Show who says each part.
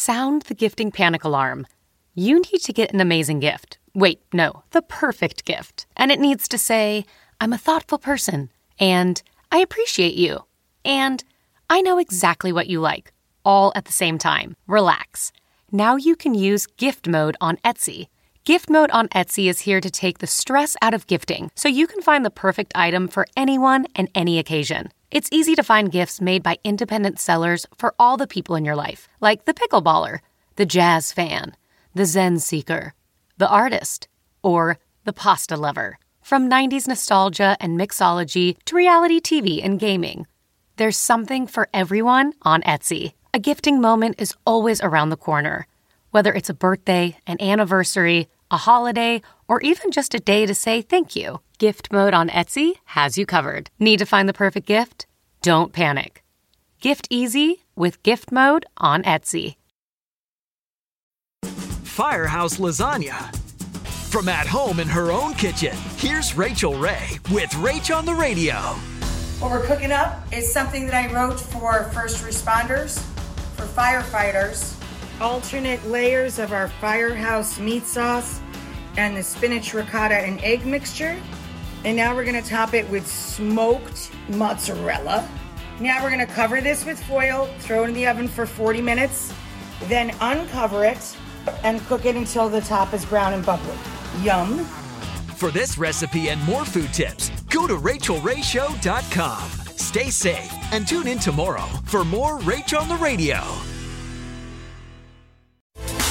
Speaker 1: Sound the gifting panic alarm. You need to get an amazing gift. Wait, no, the perfect gift. And it needs to say, I'm a thoughtful person, and I appreciate you, and I know exactly what you like, all at the same time. Relax. Now you can use gift mode on Etsy. Gift mode on Etsy is here to take the stress out of gifting so you can find the perfect item for anyone and any occasion. It's easy to find gifts made by independent sellers for all the people in your life, like the pickleballer, the jazz fan, the Zen seeker, the artist, or the pasta lover. From 90s nostalgia and mixology to reality TV and gaming, there's something for everyone on Etsy. A gifting moment is always around the corner. Whether it's a birthday, an anniversary, a holiday, or even just a day to say thank you, Gift Mode on Etsy has you covered. Need to find the perfect gift? Don't panic. Gift easy with Gift Mode on Etsy.
Speaker 2: Firehouse Lasagna. From at home in her own kitchen, here's Rachael Ray with Rach on the Radio.
Speaker 3: What we're cooking up is something that I wrote for first responders, for firefighters. Alternate layers of our firehouse meat sauce and the spinach ricotta and egg mixture. And now we're gonna top it with smoked mozzarella. Now we're gonna cover this with foil, throw it in the oven for 40 minutes, then uncover it and cook it until the top is brown and bubbly. Yum.
Speaker 2: For this recipe and more food tips, go to rachaelrayshow.com. Stay safe and tune in tomorrow for more Rach on the Radio.